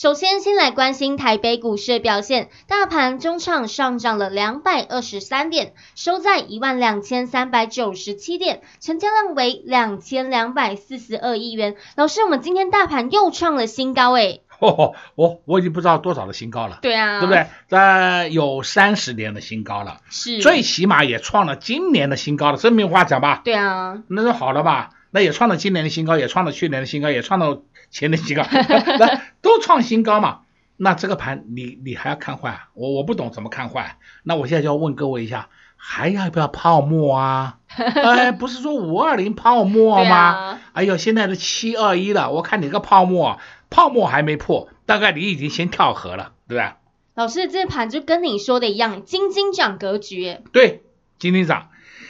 首先，先来关心台北股市的表现。大盘中场上涨了两百二十三点，收在一万两千三百九十七点，成交量为两千两百四十二亿元。老师，我们今天大盘又创了新高诶，哦，我我已经不知道多少的新高了。对啊，对不对？在有三十年的新高了，是，最起码也创了今年的新高了。这没话讲吧？对啊，那就好了吧。那也创了今年的新高，也创了去年的新高，也创了前年的新高，那都创新高嘛。那这个盘你你还要看坏？啊我我不懂怎么看坏。那我现在就要问各位一下，还要不要泡沫啊？哎，不是说五二零泡沫吗？啊、哎呦，现在都七二一了，我看你这个泡沫，泡沫还没破，大概你已经先跳河了，对吧？老师，这盘就跟你说的一样，金金涨格局。对，金金涨。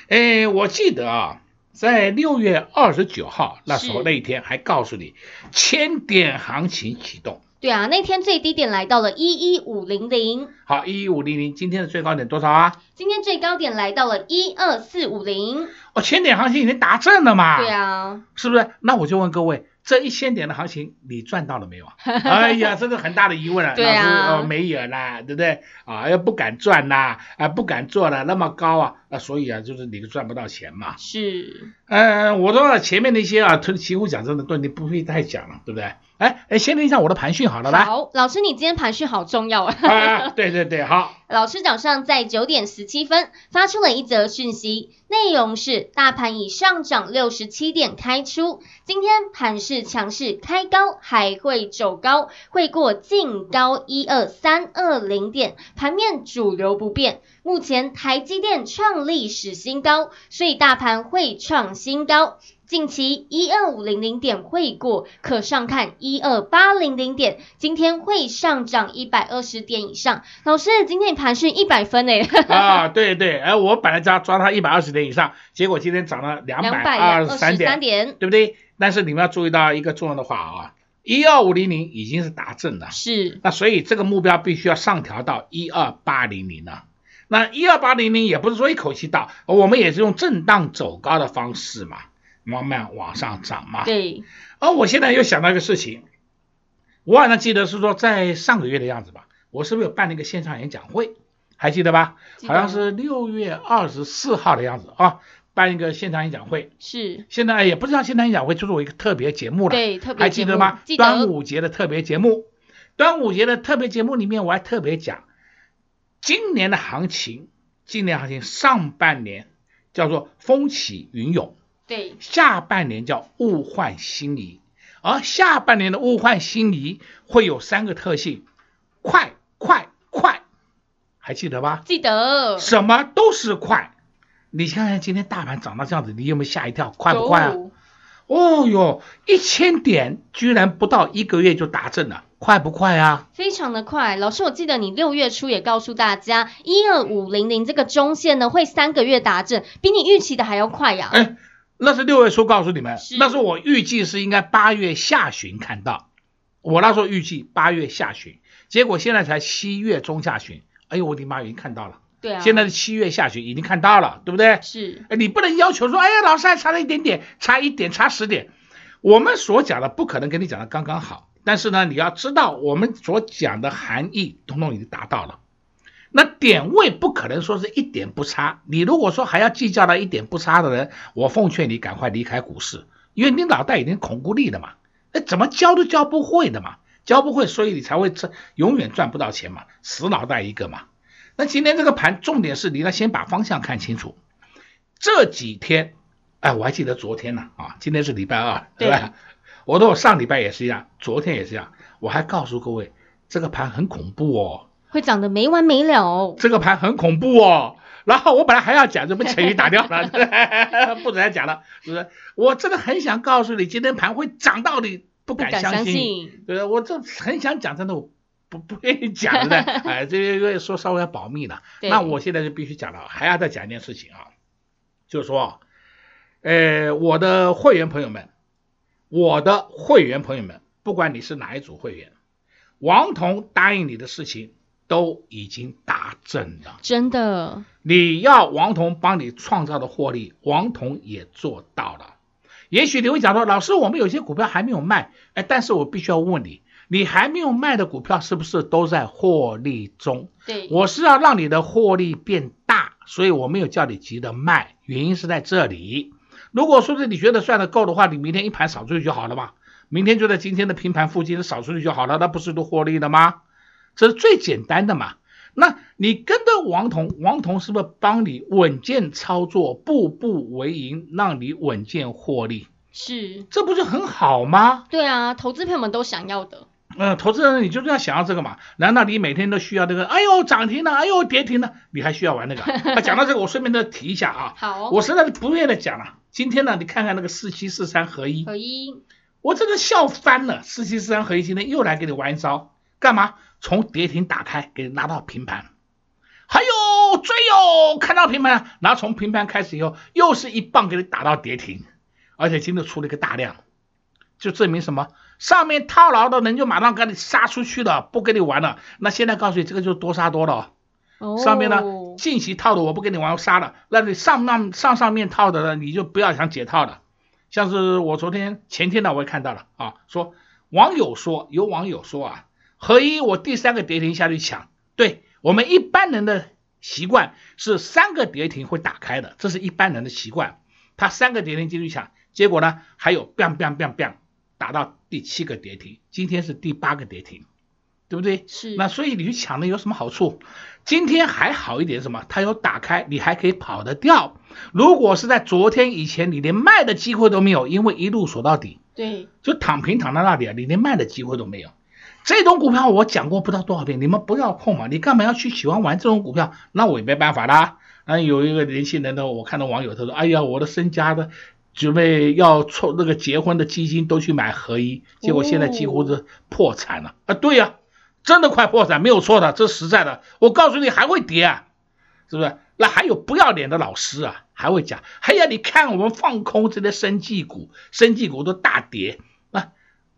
哎，我记得啊。在六月二十九号那时候那一天，还告诉你千点行情启动。对啊，那天最低点来到了一一五零零。好，一一五零零，今天的最高点多少啊？今天最高点来到了一二四五零。哦，千点行情已经达阵了嘛？对啊，是不是？那我就问各位。这一千点的行情，你赚到了没有啊？哎呀，这个很大的疑问了。对啊，老师，哦，没有啦，对不对？啊，又不敢赚啦，啊，不敢做了，那么高啊，那所以啊，就是你都赚不到钱嘛。是。嗯、呃，我说前面那些啊，他旗鼓讲真的，对你不必太讲了，对不对？哎哎，先听一下我的盘讯好了，来。好，老师，你今天盘讯好重要啊。啊，对对对，好。老师早上在九点十七分发出了一则讯息，内容是大盘已上涨六十七点开出，今天盘势强势开高，还会走高，会过近高一二三二零点，盘面主流不变。目前台积电创历史新高，所以大盘会创新高。近期一二五零零点会过，可上看一二八零零点。今天会上涨一百二十点以上。老师，今天盘讯一百分诶。啊，对对，哎，我本来抓抓它一百二十点以上，结果今天涨了两百二十三点，点对不对？但是你们要注意到一个重要的话啊，一二五零零已经是达阵了，是。那所以这个目标必须要上调到一二八零零了。那一二八零零也不是说一口气到，我们也是用震荡走高的方式嘛。慢慢往上涨嘛。对。而我现在又想到一个事情，我好像记得是说在上个月的样子吧，我是不是有办了一个线上演讲会？还记得吧？得。好像是六月二十四号的样子啊，办一个现场演讲会。是。现在也不知道现场演讲会就是我一个特别节目了。对，特别节目。还记得吗？得。端午节的特别节目。端午节的特别节目里面，我还特别讲，今年的行情，今年行情上半年叫做风起云涌。对，下半年叫物换星移，而下半年的物换星移会有三个特性：快、快、快，还记得吧？记得。什么都是快。你看看今天大盘涨到这样子，你有没有吓一跳？快不快啊？哦哟，一千点居然不到一个月就达阵了，快不快啊？非常的快。老师，我记得你六月初也告诉大家，一二五零零这个中线呢会三个月达阵，比你预期的还要快呀。哎。那是六月初告诉你们，是那是我预计是应该八月下旬看到，我那时候预计八月下旬，结果现在才七月中下旬，哎呦我的妈，已经看到了，对啊，现在是七月下旬已经看到了，对不对？是，你不能要求说，哎呀，老师还差了一点点，差一点，差十点，我们所讲的不可能跟你讲的刚刚好，但是呢，你要知道我们所讲的含义，统统已经达到了。那点位不可能说是一点不差，你如果说还要计较到一点不差的人，我奉劝你赶快离开股市，因为你脑袋已经恐孤立了嘛，那怎么教都教不会的嘛，教不会，所以你才会赚，永远赚不到钱嘛，死脑袋一个嘛。那今天这个盘重点是你要先把方向看清楚，这几天，哎，我还记得昨天呢，啊，今天是礼拜二，对吧？对，我说我上礼拜也是一样，昨天也是一样，我还告诉各位，这个盘很恐怖哦。会涨得没完没了。这个盘很恐怖哦。然后我本来还要讲，就被陈宇打掉了，不准再讲了，是不是？我真的很想告诉你，今天盘会涨到你不敢相信，对，我这很想讲，真的我不不愿意讲，对不对？哎，这个说稍微要保密了。那我现在就必须讲了，还要再讲一件事情啊，就是说，呃，我的会员朋友们，我的会员朋友们，不管你是哪一组会员，王彤答应你的事情。都已经达成了，真的。你要王彤帮你创造的获利，王彤也做到了。也许你会讲说，老师，我们有些股票还没有卖，哎，但是我必须要问你，你还没有卖的股票是不是都在获利中？对，我是要让你的获利变大，所以我没有叫你急着卖，原因是在这里。如果说是你觉得算的够的话，你明天一盘扫出去就好了嘛，明天就在今天的平盘附近扫出去就好了，那不是都获利了吗？这是最简单的嘛？那你跟着王彤，王彤是不是帮你稳健操作，步步为营，让你稳健获利？是，这不就很好吗？对啊，投资朋友们都想要的。嗯，投资人你就这样想要这个嘛？难道你每天都需要这个？哎呦，涨停了，哎呦，跌停了，你还需要玩那个？啊，讲到这个，我顺便再提一下啊。好，我实在是不愿意讲了。今天呢，你看看那个四七四三合一，合一，我真的笑翻了。四七四三合一今天又来给你玩一招，干嘛？从跌停打开，给你拉到平盘，还有追哟，看到平盘，然后从平盘开始以后，又是一棒给你打到跌停，而且今天出了一个大量，就证明什么？上面套牢的人就马上给你杀出去了，不跟你玩了。那现在告诉你，这个就是多杀多了。哦。上面呢，近期套的我不跟你玩，我杀了。那你上上上上面套的呢，你就不要想解套了。像是我昨天前天呢，我也看到了啊，说网友说，有网友说啊。合一，我第三个跌停下去抢。对，我们一般人的习惯是三个跌停会打开的，这是一般人的习惯。他三个跌停进去抢，结果呢还有 biang biang biang biang 打到第七个跌停，今天是第八个跌停，对不对？是。那所以你去抢的有什么好处？今天还好一点，什么？它有打开，你还可以跑得掉。如果是在昨天以前，你连卖的机会都没有，因为一路锁到底，对，就躺平躺在那里啊，你连卖的机会都没有。这种股票我讲过不知道多少遍，你们不要碰嘛！你干嘛要去喜欢玩这种股票？那我也没办法啦。啊，有一个年轻人呢，我看到网友他说：“哎呀，我的身家的准备要凑那个结婚的基金都去买合一，结果现在几乎是破产了。哦”啊，对呀、啊，真的快破产，没有错的，这是实在的。我告诉你还会跌啊，是不是？那还有不要脸的老师啊，还会讲：“哎呀，你看我们放空这些生技股，生技股都大跌。”那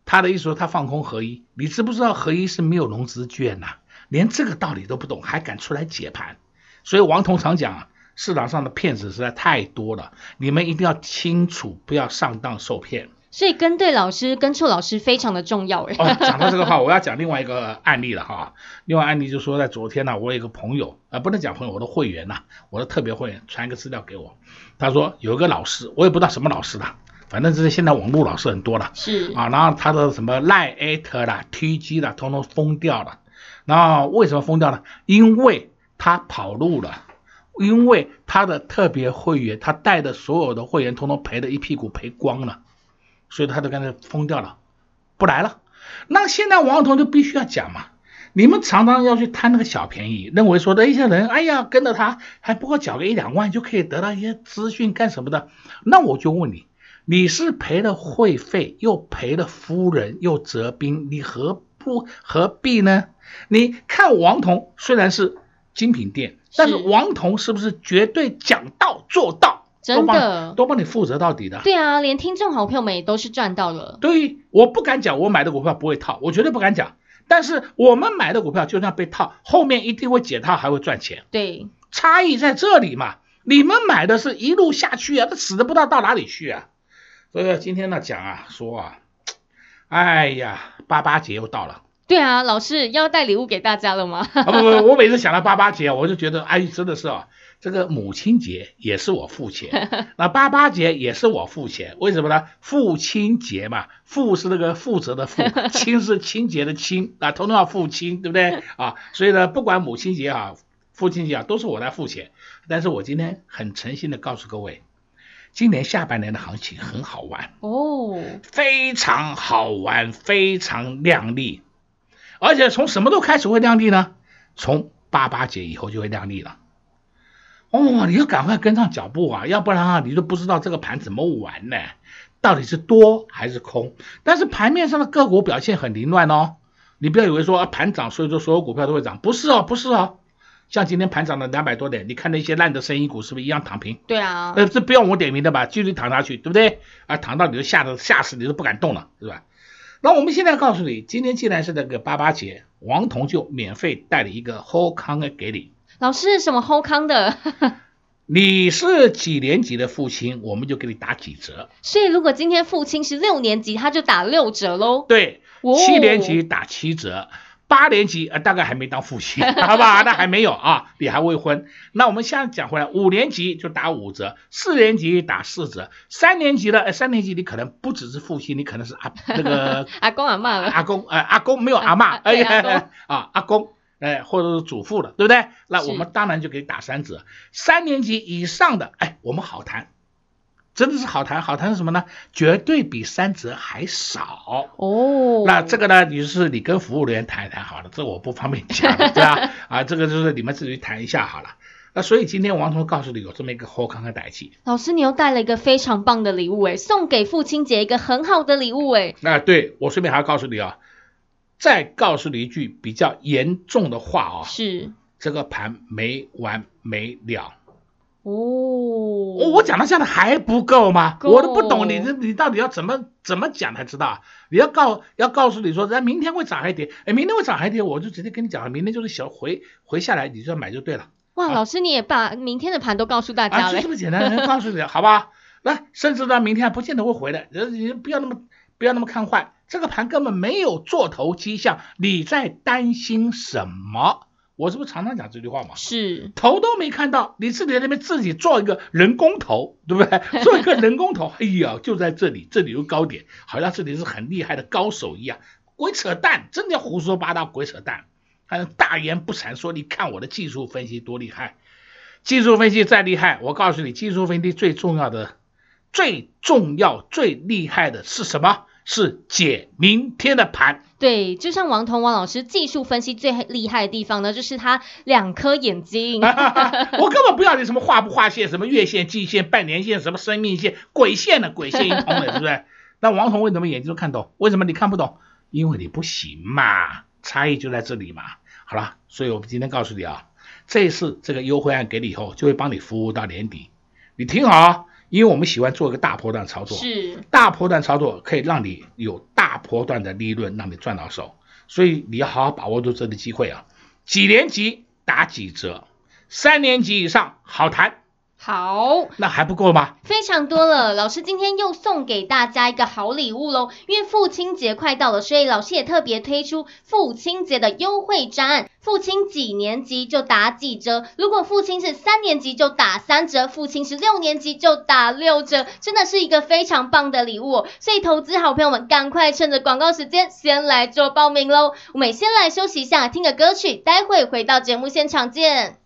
他的意思说他放空合一，你知不知道合一是没有融资券呐？连这个道理都不懂，还敢出来解盘？所以王彤常讲啊，市场上的骗子实在太多了，你们一定要清楚，不要上当受骗。所以跟对老师，跟错老师非常的重要。哎，哦，讲到这个话，我要讲另外一个案例了哈。另外案例就是说，在昨天呢，我有一个朋友啊，不能讲朋友，我的会员呐，我的特别会员传一个资料给我，他说有一个老师，我也不知道什么老师的。反正就是现在网络老师很多了，是啊，然后他的什么赖艾特啦、TG 啦，通通封掉了。然后为什么封掉呢？因为他跑路了，因为他的特别会员，他带的所有的会员通通赔的一屁股赔光了，所以他就干脆封掉了，不来了。那现在王彤就必须要讲嘛，你们常常要去贪那个小便宜，认为说的一些人，哎呀，跟着他还不过缴个一两万就可以得到一些资讯干什么的？那我就问你。你是赔了会费，又赔了夫人，又折兵，你何不何必呢？你看王彤虽然是精品店，但是王彤是不是绝对讲到做到？真的都帮你负责到底的。对啊，连听众好朋友们也都是赚到了。对，我不敢讲我买的股票不会套，我绝对不敢讲。但是我们买的股票就算被套，后面一定会解套，还会赚钱。对，差异在这里嘛。你们买的是一路下去啊，他死的不知道到哪里去啊。所以今天呢讲啊说啊，哎呀，八八节又到了。对啊，老师要带礼物给大家了吗？啊不不，我每次想到八八节，我就觉得哎，真的是啊，这个母亲节也是我付钱，那八八节也是我付钱，为什么呢？父亲节嘛，父是那个负责的父，亲是清洁的清啊，统统要付清，对不对啊？所以呢，不管母亲节啊，父亲节啊，都是我来付钱。但是我今天很诚心的告诉各位。今年下半年的行情很好玩哦，非常好玩，非常亮丽，而且从什么都开始会亮丽呢？从八八节以后就会亮丽了。哦，你要赶快跟上脚步啊，要不然啊，你都不知道这个盘怎么玩呢？到底是多还是空？但是盘面上的个股表现很凌乱哦，你不要以为说盘涨，所以说所有股票都会涨，不是哦，不是哦。像今天盘涨了两百多点，你看那些烂的生意股是不是一样躺平？对啊，呃，这不用我点名的吧？继续躺下去，对不对？啊，躺到你都吓得吓死，你都不敢动了，是吧？那我们现在告诉你，今天既然是那个八八节，王彤就免费带了一个 Whole 康的给你。老师，什么 whole 康的？你是几年级的父亲，我们就给你打几折。所以如果今天父亲是六年级，他就打六折喽。对，七年级打七折。哦八年级呃，大概还没当父亲，好吧？那还没有啊，你还未婚。那我们现在讲回来，五年级就打五折，四年级打四折，三年级的，呃，三年级你可能不只是父亲，你可能是阿 那个阿公阿嬷了，阿公呃阿公没有阿嬷，哎呀啊阿公哎或者是祖父了，对不对？那我们当然就给打三折，三年级以上的哎我们好谈。真的是好谈，好谈是什么呢？绝对比三折还少哦。那这个呢，你就是你跟服务人员谈一谈好了，这我不方便讲，对吧？啊，这个就是你们自己谈一下好了。那所以今天王彤告诉你有这么一个好康的代志。老师，你又带了一个非常棒的礼物哎，送给父亲节一个很好的礼物哎。那对我顺便还要告诉你啊，再告诉你一句比较严重的话啊，是这个盘没完没了。哦，我讲到现在还不够吗？够我都不懂你这你到底要怎么怎么讲才知道？你要告要告诉你说，人家明天会涨还跌，哎，明天会涨还跌，我就直接跟你讲了，明天就是小回回下来，你就要买就对了。哇，啊、老师你也把明天的盘都告诉大家了，就这么简单，告诉你，好吧？那甚至呢，明天还不见得会回来，人你不要那么不要那么看坏，这个盘根本没有做头迹象，你在担心什么？我是不是常常讲这句话嘛？是头都没看到，你自己在那边自己做一个人工头，对不对？做一个人工头，哎呀，就在这里，这里有高点，好像这里是很厉害的高手一样，鬼扯淡，真的胡说八道，鬼扯淡，还能大言不惭说，你看我的技术分析多厉害，技术分析再厉害，我告诉你，技术分析最重要的、最重要、最厉害的是什么？是解明天的盘。对，就像王彤王老师技术分析最厉害的地方呢，就是他两颗眼睛。我根本不要你什么画不画线，什么月线、季线、半年线，什么生命线、鬼线的鬼线一通的，是不是？那王彤为什么眼睛都看懂？为什么你看不懂？因为你不行嘛，差异就在这里嘛。好了，所以我们今天告诉你啊，这一次这个优惠案给你以后，就会帮你服务到年底。你听好。因为我们喜欢做一个大波段操作，是大波段操作可以让你有大波段的利润，让你赚到手，所以你要好好把握住这个机会啊！几年级打几折，三年级以上好谈。好，那还不够吗？非常多了，老师今天又送给大家一个好礼物喽！因为父亲节快到了，所以老师也特别推出父亲节的优惠专案，父亲几年级就打几折。如果父亲是三年级就打三折，父亲是六年级就打六折，真的是一个非常棒的礼物哦！所以投资好朋友们赶快趁着广告时间先来做报名喽！我们先来休息一下，听个歌曲，待会回到节目现场见。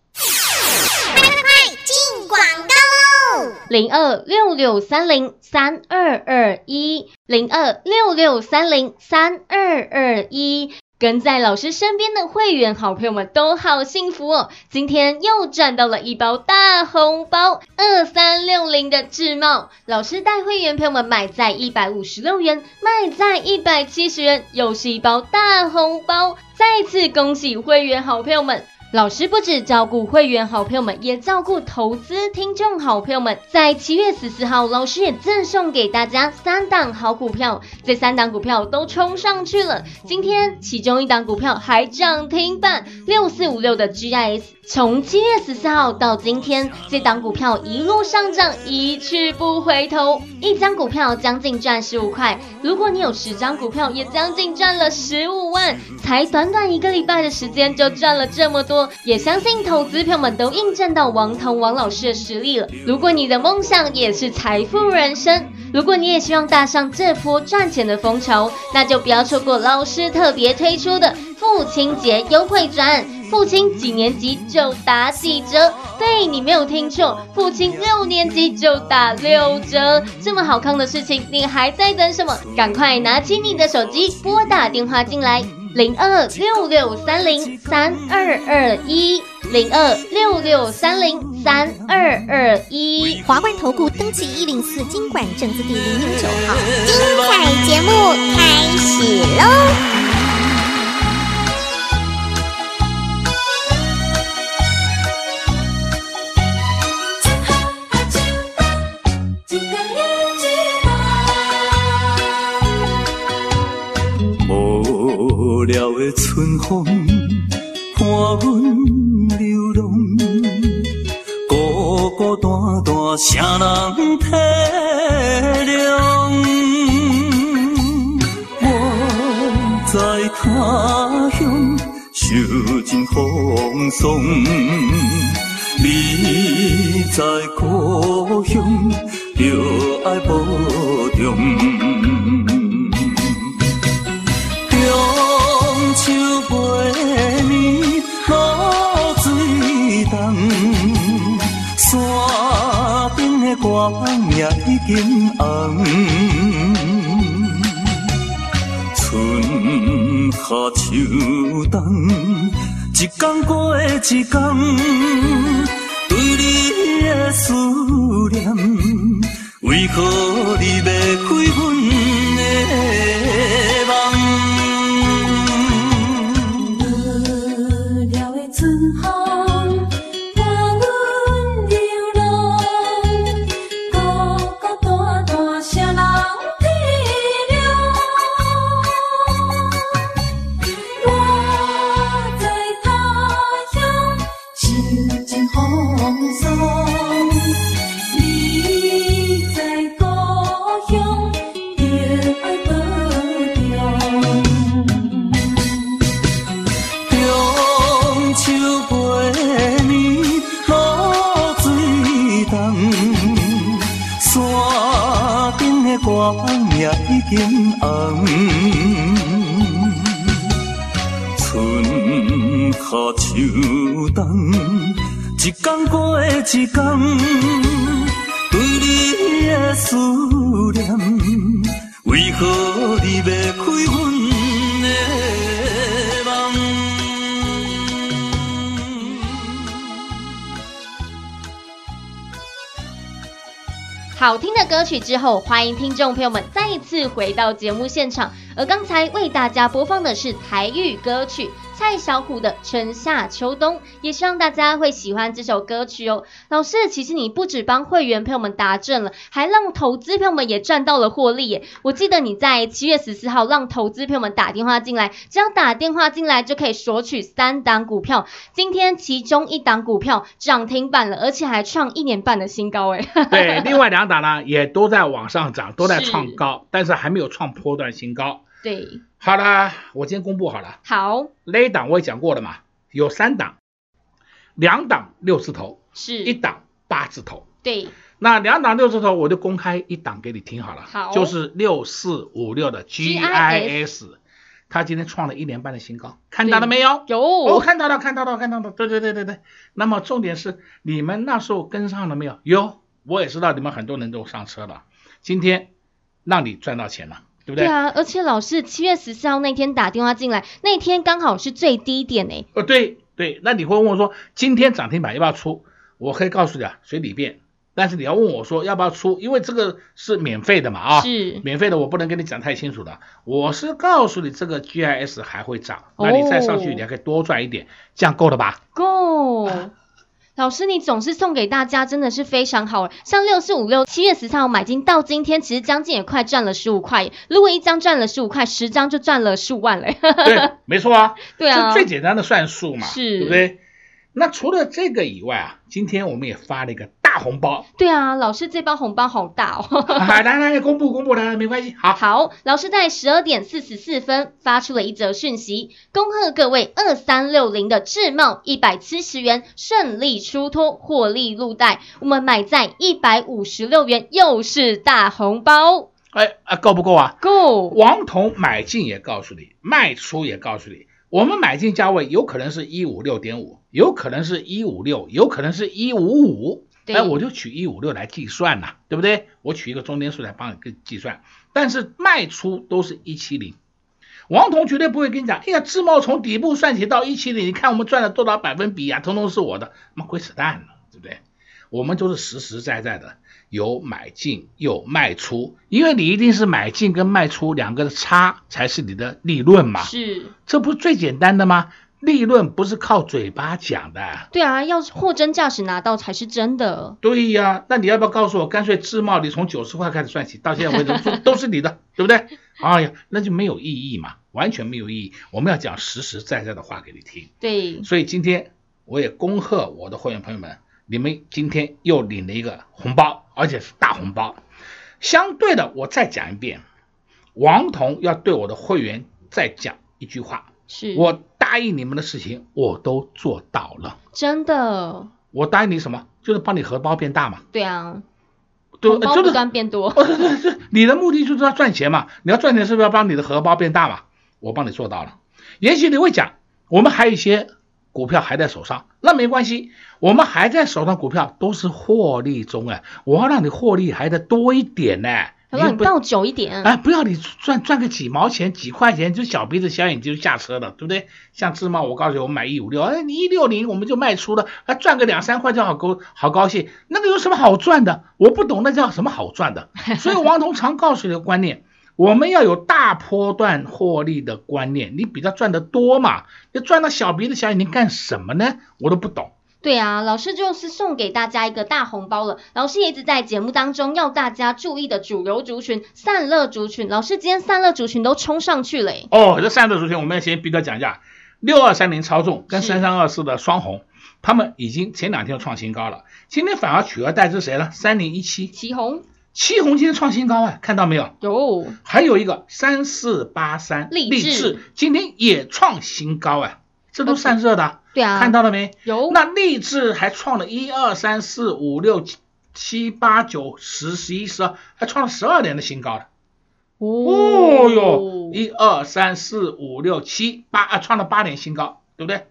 进广告喽！零二六六三零三二二一，零二六六三零三二二一，跟在老师身边的会员好朋友们都好幸福哦！今天又赚到了一包大红包，二三六零的致茂，老师带会员朋友们买在一百五十六元，卖在一百七十元，又是一包大红包，再次恭喜会员好朋友们！老师不止照顾会员好朋友们，也照顾投资听众好朋友们。在七月十四号，老师也赠送给大家三档好股票，这三档股票都冲上去了。今天其中一档股票还涨停板，六四五六的 GIS。从七月十四号到今天，这档股票一路上涨，一去不回头，一张股票将近赚十五块。如果你有十张股票，也将近赚了十五万。才短短一个礼拜的时间，就赚了这么多，也相信投资朋友们都印证到王彤王老师的实力了。如果你的梦想也是财富人生，如果你也希望搭上这波赚钱的风潮，那就不要错过老师特别推出的父亲节优惠专案。父亲几年级就打几折？对，你没有听错，父亲六年级就打六折。这么好康的事情，你还在等什么？赶快拿起你的手机，拨打电话进来。零二六六三零三二二一零二六六三零三二二一。华冠投顾登记一零四金管证字第零零九号。精彩节目开始喽！春风伴阮流浪，孤孤单单谁人体谅？我在他乡受尽风霜，你在故乡就爱保重。也已经红，春夏秋冬，一天过一天，对你的思念，为何你袂开阮的好听的歌曲之后，欢迎听众朋友们再一次回到节目现场。而刚才为大家播放的是台语歌曲。蔡小虎的春夏秋冬，也希望大家会喜欢这首歌曲哦。老师，其实你不止帮会员朋友们达阵了，还让投资朋友们也赚到了获利耶。我记得你在七月十四号让投资朋友们打电话进来，只要打电话进来就可以索取三档股票。今天其中一档股票涨停板了，而且还创一年半的新高哎。对，另外两档呢也都在往上涨，都在创高，但是还没有创波段新高。对，好了，我今天公布好了。好，那一档我也讲过了嘛，有三档，两档六字头，是一档八字头。对，那两档六字头我就公开一档给你听好了。好，就是六四五六的 GIS，它今天创了一年半的新高，看到了没有？有，我、哦、看到了，看到了，看到了。对对对对对。那么重点是你们那时候跟上了没有？有，我也知道你们很多人都上车了，今天让你赚到钱了。对不对？对啊，而且老师七月十四号那天打电话进来，那天刚好是最低点诶。哦，对对，那你会问我说，今天涨停板要不要出？我可以告诉你啊，随你便。但是你要问我说要不要出，因为这个是免费的嘛啊，是免费的，我不能跟你讲太清楚的。我是告诉你这个 GIS 还会涨，那你再上去你还可以多赚一点，这样够了吧？够。啊老师，你总是送给大家，真的是非常好。像六四五六七月十三号买进到今天，其实将近也快赚了十五块。如果一张赚了十五块，十张就赚了十五万嘞。对，没错啊。对啊，是最简单的算术嘛，是，对不对？那除了这个以外啊，今天我们也发了一个大红包。对啊，老师这包红包好大哦。来来来，公布公布来来，没关系。好，好，老师在十二点四十四分发出了一则讯息，恭贺各位二三六零的智茂一百七十元顺利出脱，获利入袋。我们买在一百五十六元，又是大红包。哎啊，够不够啊？够。王彤买进也告诉你，卖出也告诉你。我们买进价位有可能是一五六点五，有可能是一五六，有可能是一五五，哎，我就取一五六来计算呐，对不对？我取一个中间数来帮你计算，但是卖出都是一七零，王彤绝对不会跟你讲，哎呀，自贸从底部算起到一七零，你看我们赚了多少百分比啊，通通是我的，妈鬼扯淡了，对不对？我们都是实实在在的，有买进有卖出，因为你一定是买进跟卖出两个的差才是你的利润嘛，是，这不是最简单的吗？利润不是靠嘴巴讲的，对啊，要货真价实拿到才是真的。对呀、啊，那你要不要告诉我，干脆自贸你从九十块开始算起，到现在为止都 都是你的，对不对？哎呀，那就没有意义嘛，完全没有意义。我们要讲实实在在的话给你听。对，所以今天我也恭贺我的会员朋友们，你们今天又领了一个红包，而且是大红包。相对的，我再讲一遍，王彤要对我的会员再讲一句话，是我。答应你们的事情我都做到了，真的。我答应你什么？就是帮你荷包变大嘛。对啊，对，红包不断变多。对对对，你的目的就是要赚钱嘛。你要赚钱是不是要帮你的荷包变大嘛？我帮你做到了。也许你会讲，我们还有一些股票还在手上，那没关系，我们还在手上股票都是获利中哎，我要让你获利还得多一点呢。让你倒久一点，哎，不要你赚赚个几毛钱、几块钱就小鼻子小眼睛就下车了，对不对？像芝麻，我告诉你，我买一五六，哎，你一六零我们就卖出了，还赚个两三块就好高好高兴，那个有什么好赚的？我不懂那叫什么好赚的。所以王彤常告诉你的观念，我们要有大波段获利的观念，你比他赚得多嘛？你赚到小鼻子小眼睛干什么呢？我都不懂。对啊，老师就是送给大家一个大红包了。老师也一直在节目当中要大家注意的主流族群、散热族群。老师今天散热族群都冲上去了。哦，这散热族群我们要先比较讲一下，六二三零超重跟三三二四的双红，他们已经前两天创新高了，今天反而取而代之谁了？三零一七，奇鋐，奇鋐今天创新高啊，看到没有？有。还有一个三四八三，励志今天也创新高啊，这都散热的。对啊，看到了没？有。那励志还创了一二三四五六七八九十十一十二，还创了十二年的新高了。哦哟，一二三四五六七八啊，创了八年新高，对不对？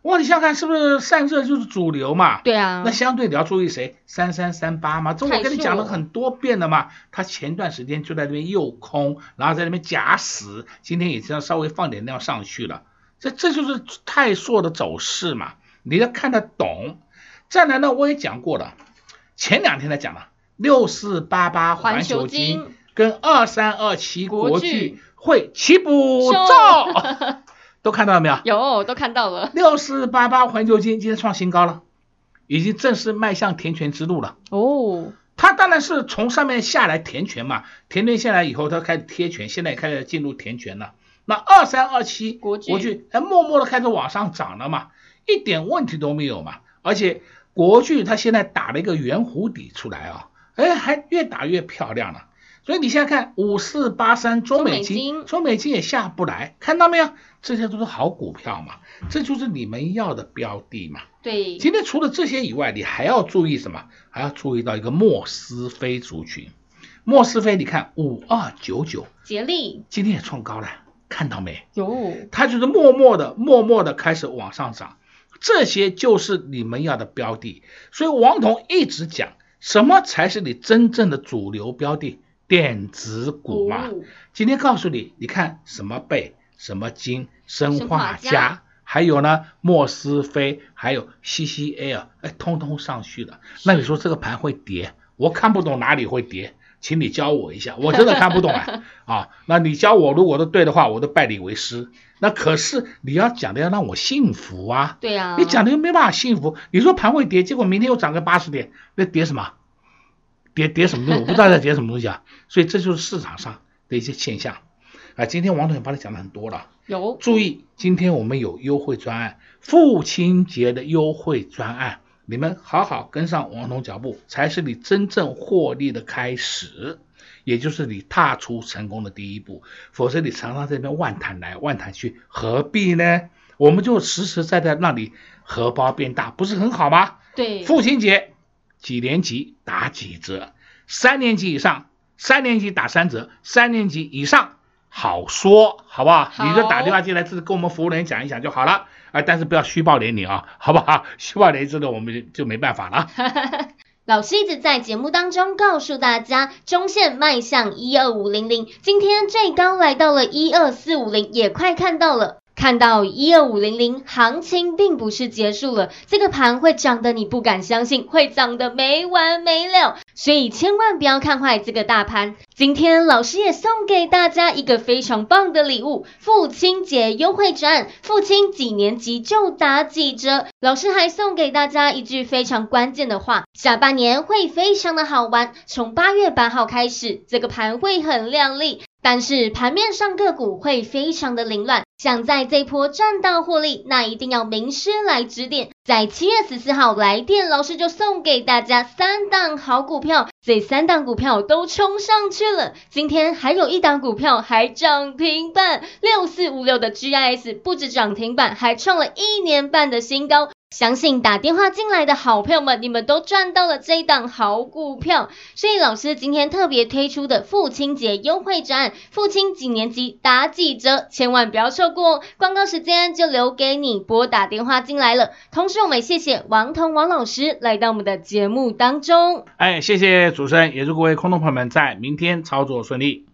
哇，你想想看，是不是散热就是主流嘛？对啊。那相对你要注意谁？三三三八嘛，这我跟你讲了很多遍了嘛。它前段时间就在那边诱空，然后在那边假死，今天也是要稍微放点量上去了。这这就是泰硕的走势嘛，你要看得懂。再来呢，我也讲过了，前两天才讲了，六四八八环球金跟二三二七国际会齐补照，都看到了没有？有，都看到了。六四八八环球金今天创新高了，已经正式迈向填权之路了。哦，它当然是从上面下来填权嘛，填权下来以后，它开始贴权，现在也开始进入填权了。那二三二七国巨，国巨哎，默默的开始往上涨了嘛，一点问题都没有嘛。而且国巨它现在打了一个圆弧底出来啊，哎，还越打越漂亮了。所以你现在看五四八三中美金，中美金也下不来，看到没有？这些都是好股票嘛，这就是你们要的标的嘛。对。今天除了这些以外，你还要注意什么？还要注意到一个莫斯菲族群。莫斯菲，你看五二九九，捷利今天也创高了。看到没有？它就是默默的、默默的开始往上涨，这些就是你们要的标的。所以王彤一直讲，什么才是你真正的主流标的？电子股嘛。今天告诉你，你看什么贝、什么金、生化加，还有呢，莫斯菲，还有 CCL，哎，通通上去了。那你说这个盘会跌？我看不懂哪里会跌。请你教我一下，我真的看不懂啊！啊，那你教我，如果都对的话，我都拜你为师。那可是你要讲的要让我信服啊！对呀，你讲的又没办法信服。你说盘会跌，结果明天又涨个八十点，那跌什么？跌跌什么东西？我不知道在跌什么东西啊！所以这就是市场上的一些现象啊。今天王总也帮你讲的很多了，有注意，今天我们有优惠专案，父亲节的优惠专案。你们好好跟上王彤脚步，才是你真正获利的开始，也就是你踏出成功的第一步。否则你常常这边万谈来万谈去，何必呢？我们就实实在在让你荷包变大，不是很好吗？对，父亲节几年级打几折，三年级以上，三年级打三折，三年级以上好说，好不好？好，你就打电话进来，自己跟我们服务人员讲一讲就好了。但是不要虚报年龄啊，好不好？虚报年龄这个我们就没办法了。老师一直在节目当中告诉大家，中线迈向一二五零零，今天最高来到了一二四五零，也快看到了。看到一二五零零，行情并不是结束了，这个盘会涨得你不敢相信，会涨得没完没了，所以千万不要看坏这个大盘。今天老师也送给大家一个非常棒的礼物，父亲节优惠券，父亲几年级就打几折。老师还送给大家一句非常关键的话：下半年会非常的好玩，从八月八号开始，这个盘会很亮丽。但是盘面上个股会非常的凌乱，想在这波赚到获利，那一定要名师来指点。在七月十四号来电，老师就送给大家三档好股票，这三档股票都冲上去了。今天还有一档股票还涨停板，六四五六的 GIS 不止涨停板，还创了一年半的新高。相信打电话进来的好朋友们，你们都赚到了这一档好股票。所以老师今天特别推出的父亲节优惠展，父亲几年级打几折，千万不要错过。广告时间就留给你拨打电话进来了。同时我们谢谢王彤王老师来到我们的节目当中。哎，谢谢主持人，也祝各位空头朋友们在明天操作顺利。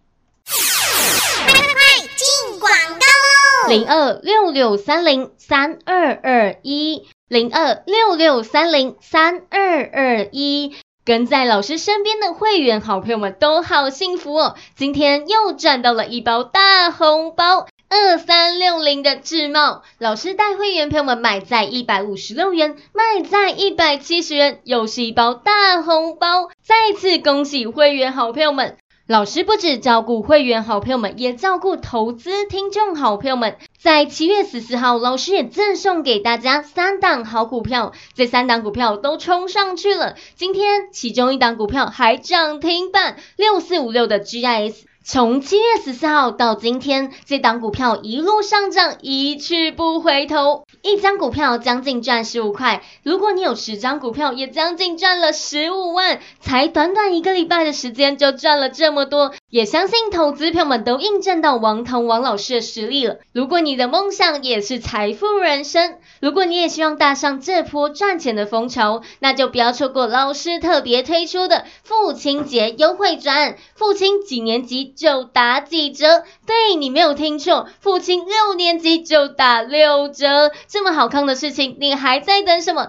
快快快，进广告喽！零二六六三零三二二一。零二六六三零三二二一，跟在老师身边的会员好朋友们都好幸福哦！今天又赚到了一包大红包，二三六零的智茂，老师带会员朋友们买在一百五十六元，卖在一百七十元，又是一包大红包！再次恭喜会员好朋友们！老师不止照顾会员好朋友们，也照顾投资听众好朋友们。在七月十四号，老师也赠送给大家三档好股票，这三档股票都冲上去了。今天其中一档股票还涨停板，六四五六的 GIS。从七月十四号到今天，这档股票一路上涨，一去不回头。一张股票将近赚十五块，如果你有十张股票，也将近赚了十五万。才短短一个礼拜的时间，就赚了这么多。也相信投资票们都印证到王彤王老师的实力了。如果你的梦想也是财富人生，如果你也希望搭上这波赚钱的风潮，那就不要错过老师特别推出的父亲节优惠券。父亲几年级？就打几折，对，你没有听错，父亲六年级就打六折，这么好康的事情，你还在等什么？